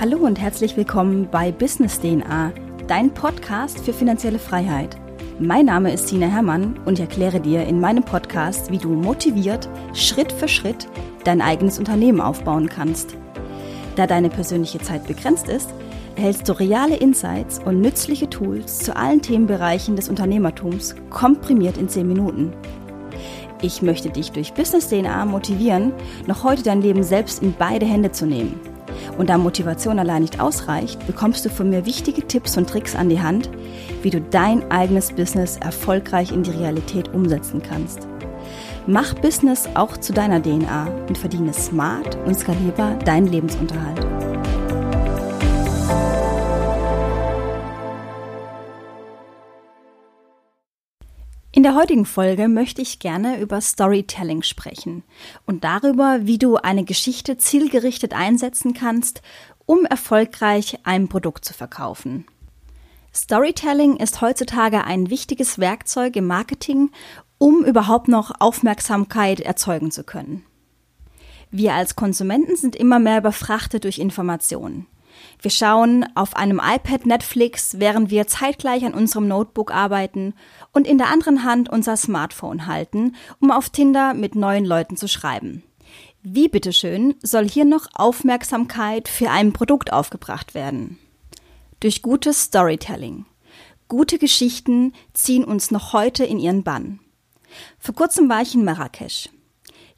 Hallo und herzlich willkommen bei Business DNA, dein Podcast für finanzielle Freiheit. Mein Name ist Tina Herrmann und ich erkläre dir in meinem Podcast, wie du motiviert, Schritt für Schritt dein eigenes Unternehmen aufbauen kannst. Da deine persönliche Zeit begrenzt ist, erhältst du reale Insights und nützliche Tools zu allen Themenbereichen des Unternehmertums komprimiert in 10 Minuten. Ich möchte dich durch Business DNA motivieren, noch heute dein Leben selbst in beide Hände zu nehmen. Und da Motivation allein nicht ausreicht, bekommst du von mir wichtige Tipps und Tricks an die Hand, wie du dein eigenes Business erfolgreich in die Realität umsetzen kannst. Mach Business auch zu deiner DNA und verdiene smart und skalierbar deinen Lebensunterhalt. In der heutigen Folge möchte ich gerne über Storytelling sprechen und darüber, wie du eine Geschichte zielgerichtet einsetzen kannst, um erfolgreich ein Produkt zu verkaufen. Storytelling ist heutzutage ein wichtiges Werkzeug im Marketing, um überhaupt noch Aufmerksamkeit erzeugen zu können. Wir als Konsumenten sind immer mehr überfrachtet durch Informationen. Wir schauen auf einem iPad Netflix, während wir zeitgleich an unserem Notebook arbeiten und in der anderen Hand unser Smartphone halten, um auf Tinder mit neuen Leuten zu schreiben. Wie bitteschön soll hier noch Aufmerksamkeit für ein Produkt aufgebracht werden? Durch gutes Storytelling. Gute Geschichten ziehen uns noch heute in ihren Bann. Vor kurzem war ich in Marrakesch.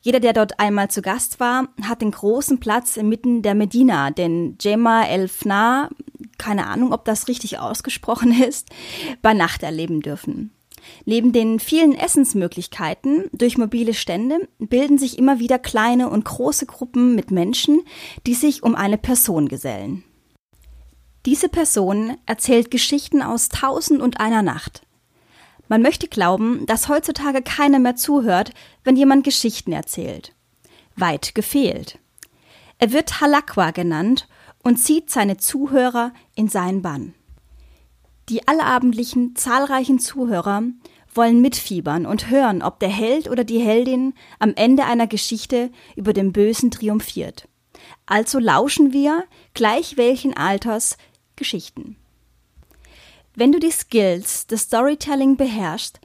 Jeder, der dort einmal zu Gast war, hat den großen Platz inmitten der Medina, den Jema el Fna, keine Ahnung, ob das richtig ausgesprochen ist, bei Nacht erleben dürfen. Neben den vielen Essensmöglichkeiten durch mobile Stände bilden sich immer wieder kleine und große Gruppen mit Menschen, die sich um eine Person gesellen. Diese Person erzählt Geschichten aus Tausend und einer Nacht. Man möchte glauben, dass heutzutage keiner mehr zuhört, wenn jemand Geschichten erzählt. Weit gefehlt. Er wird Halakwa genannt und zieht seine Zuhörer in seinen Bann. Die allabendlichen, zahlreichen Zuhörer wollen mitfiebern und hören, ob der Held oder die Heldin am Ende einer Geschichte über den Bösen triumphiert. Also lauschen wir, gleich welchen Alters, Geschichten. Wenn du die Skills des Storytelling beherrschst,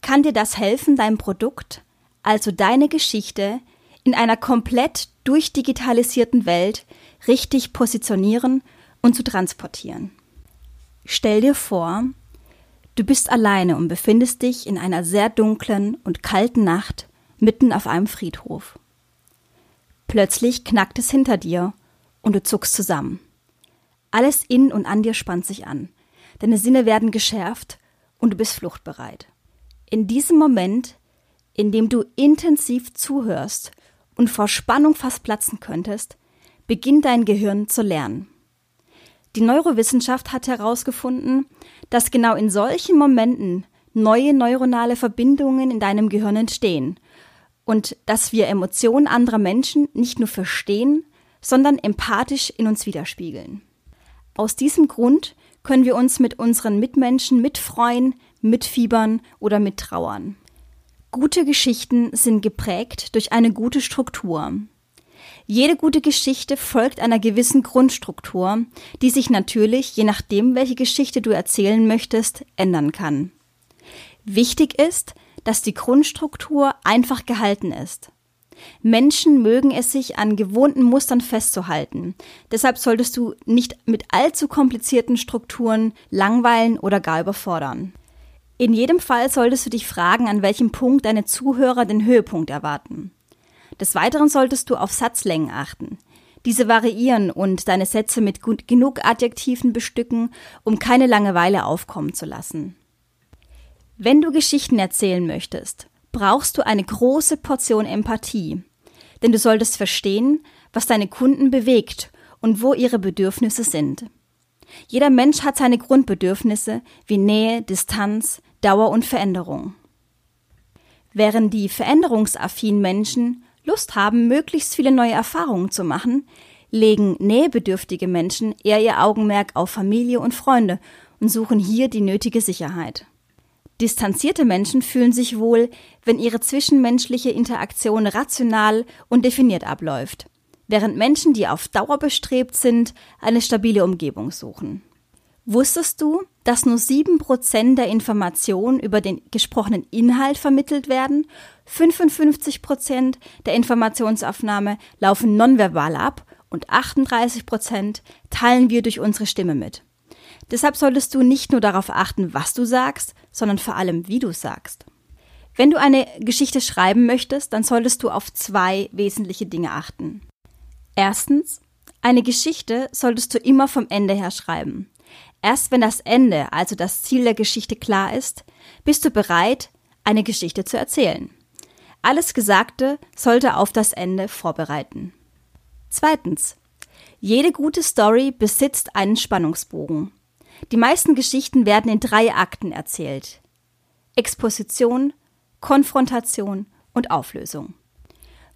kann dir das helfen, dein Produkt, also deine Geschichte, in einer komplett durchdigitalisierten Welt richtig positionieren und zu transportieren. Stell dir vor, du bist alleine und befindest dich in einer sehr dunklen und kalten Nacht mitten auf einem Friedhof. Plötzlich knackt es hinter dir und du zuckst zusammen. Alles in und an dir spannt sich an. Deine Sinne werden geschärft und du bist fluchtbereit. In diesem Moment, in dem du intensiv zuhörst und vor Spannung fast platzen könntest, beginnt dein Gehirn zu lernen. Die Neurowissenschaft hat herausgefunden, dass genau in solchen Momenten neue neuronale Verbindungen in deinem Gehirn entstehen und dass wir Emotionen anderer Menschen nicht nur verstehen, sondern empathisch in uns widerspiegeln. Aus diesem Grund können wir uns mit unseren Mitmenschen mitfreuen, mitfiebern oder mittrauern. Gute Geschichten sind geprägt durch eine gute Struktur. Jede gute Geschichte folgt einer gewissen Grundstruktur, die sich natürlich, je nachdem, welche Geschichte du erzählen möchtest, ändern kann. Wichtig ist, dass die Grundstruktur einfach gehalten ist. Menschen mögen es sich an gewohnten Mustern festzuhalten. Deshalb solltest du nicht mit allzu komplizierten Strukturen langweilen oder gar überfordern. In jedem Fall solltest du dich fragen, an welchem Punkt deine Zuhörer den Höhepunkt erwarten. Des Weiteren solltest du auf Satzlängen achten. Diese variieren und deine Sätze mit genug Adjektiven bestücken, um keine Langeweile aufkommen zu lassen. Wenn du Geschichten erzählen möchtest, brauchst du eine große Portion Empathie. Denn du solltest verstehen, was deine Kunden bewegt und wo ihre Bedürfnisse sind. Jeder Mensch hat seine Grundbedürfnisse wie Nähe, Distanz, Dauer und Veränderung. Während die veränderungsaffinen Menschen Lust haben, möglichst viele neue Erfahrungen zu machen, legen nähebedürftige Menschen eher ihr Augenmerk auf Familie und Freunde und suchen hier die nötige Sicherheit. Distanzierte Menschen fühlen sich wohl, wenn ihre zwischenmenschliche Interaktion rational und definiert abläuft. während Menschen, die auf Dauer bestrebt sind, eine stabile Umgebung suchen. Wusstest du, dass nur 7% der Informationen über den gesprochenen Inhalt vermittelt werden? 55% der Informationsaufnahme laufen nonverbal ab und 38% teilen wir durch unsere Stimme mit. Deshalb solltest du nicht nur darauf achten, was du sagst, sondern vor allem, wie du sagst. Wenn du eine Geschichte schreiben möchtest, dann solltest du auf zwei wesentliche Dinge achten. Erstens, eine Geschichte solltest du immer vom Ende her schreiben. Erst wenn das Ende, also das Ziel der Geschichte klar ist, bist du bereit, eine Geschichte zu erzählen. Alles Gesagte sollte auf das Ende vorbereiten. Zweitens. Jede gute Story besitzt einen Spannungsbogen. Die meisten Geschichten werden in drei Akten erzählt. Exposition, Konfrontation und Auflösung.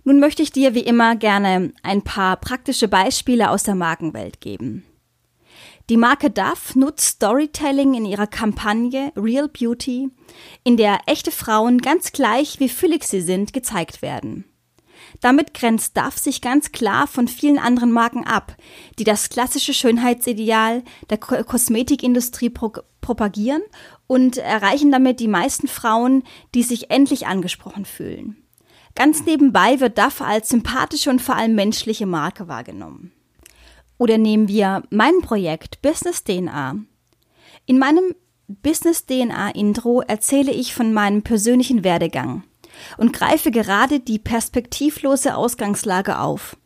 Nun möchte ich dir wie immer gerne ein paar praktische Beispiele aus der Markenwelt geben. Die Marke Duff nutzt Storytelling in ihrer Kampagne Real Beauty, in der echte Frauen ganz gleich wie füllig sie sind gezeigt werden. Damit grenzt Duff sich ganz klar von vielen anderen Marken ab, die das klassische Schönheitsideal der Kosmetikindustrie pro propagieren und erreichen damit die meisten Frauen, die sich endlich angesprochen fühlen. Ganz nebenbei wird Duff als sympathische und vor allem menschliche Marke wahrgenommen. Oder nehmen wir mein Projekt Business DNA. In meinem Business DNA Intro erzähle ich von meinem persönlichen Werdegang und greife gerade die perspektivlose Ausgangslage auf.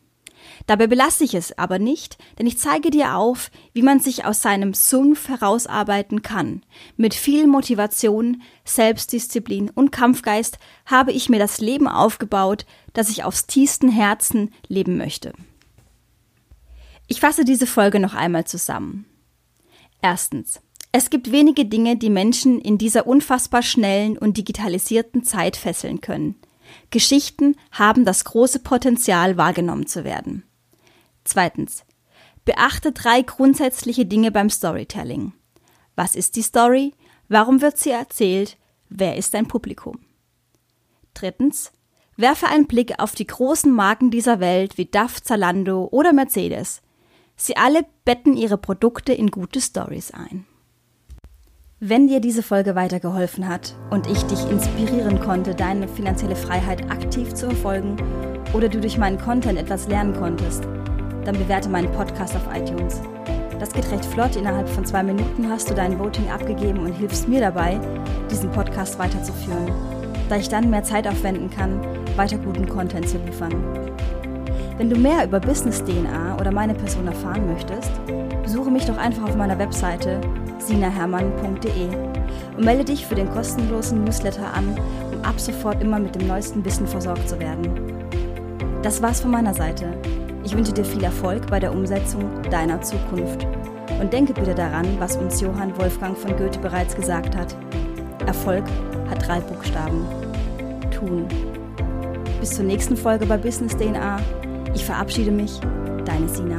Dabei belasse ich es aber nicht, denn ich zeige dir auf, wie man sich aus seinem Sumpf herausarbeiten kann. Mit viel Motivation, Selbstdisziplin und Kampfgeist habe ich mir das Leben aufgebaut, das ich aufs tiefsten Herzen leben möchte. Ich fasse diese Folge noch einmal zusammen. Erstens. Es gibt wenige Dinge, die Menschen in dieser unfassbar schnellen und digitalisierten Zeit fesseln können. Geschichten haben das große Potenzial, wahrgenommen zu werden. Zweitens. Beachte drei grundsätzliche Dinge beim Storytelling. Was ist die Story? Warum wird sie erzählt? Wer ist dein Publikum? Drittens. Werfe einen Blick auf die großen Marken dieser Welt wie DAF, Zalando oder Mercedes. Sie alle betten ihre Produkte in gute Stories ein. Wenn dir diese Folge weitergeholfen hat und ich dich inspirieren konnte, deine finanzielle Freiheit aktiv zu verfolgen oder du durch meinen Content etwas lernen konntest, dann bewerte meinen Podcast auf iTunes. Das geht recht flott. Innerhalb von zwei Minuten hast du dein Voting abgegeben und hilfst mir dabei, diesen Podcast weiterzuführen, da ich dann mehr Zeit aufwenden kann, weiter guten Content zu liefern. Wenn du mehr über Business DNA oder meine Person erfahren möchtest, besuche mich doch einfach auf meiner Webseite sinahermann.de und melde dich für den kostenlosen Newsletter an, um ab sofort immer mit dem neuesten Wissen versorgt zu werden. Das war's von meiner Seite. Ich wünsche dir viel Erfolg bei der Umsetzung deiner Zukunft. Und denke bitte daran, was uns Johann Wolfgang von Goethe bereits gesagt hat. Erfolg hat drei Buchstaben. Tun. Bis zur nächsten Folge bei Business DNA. Ich verabschiede mich, deine Sina.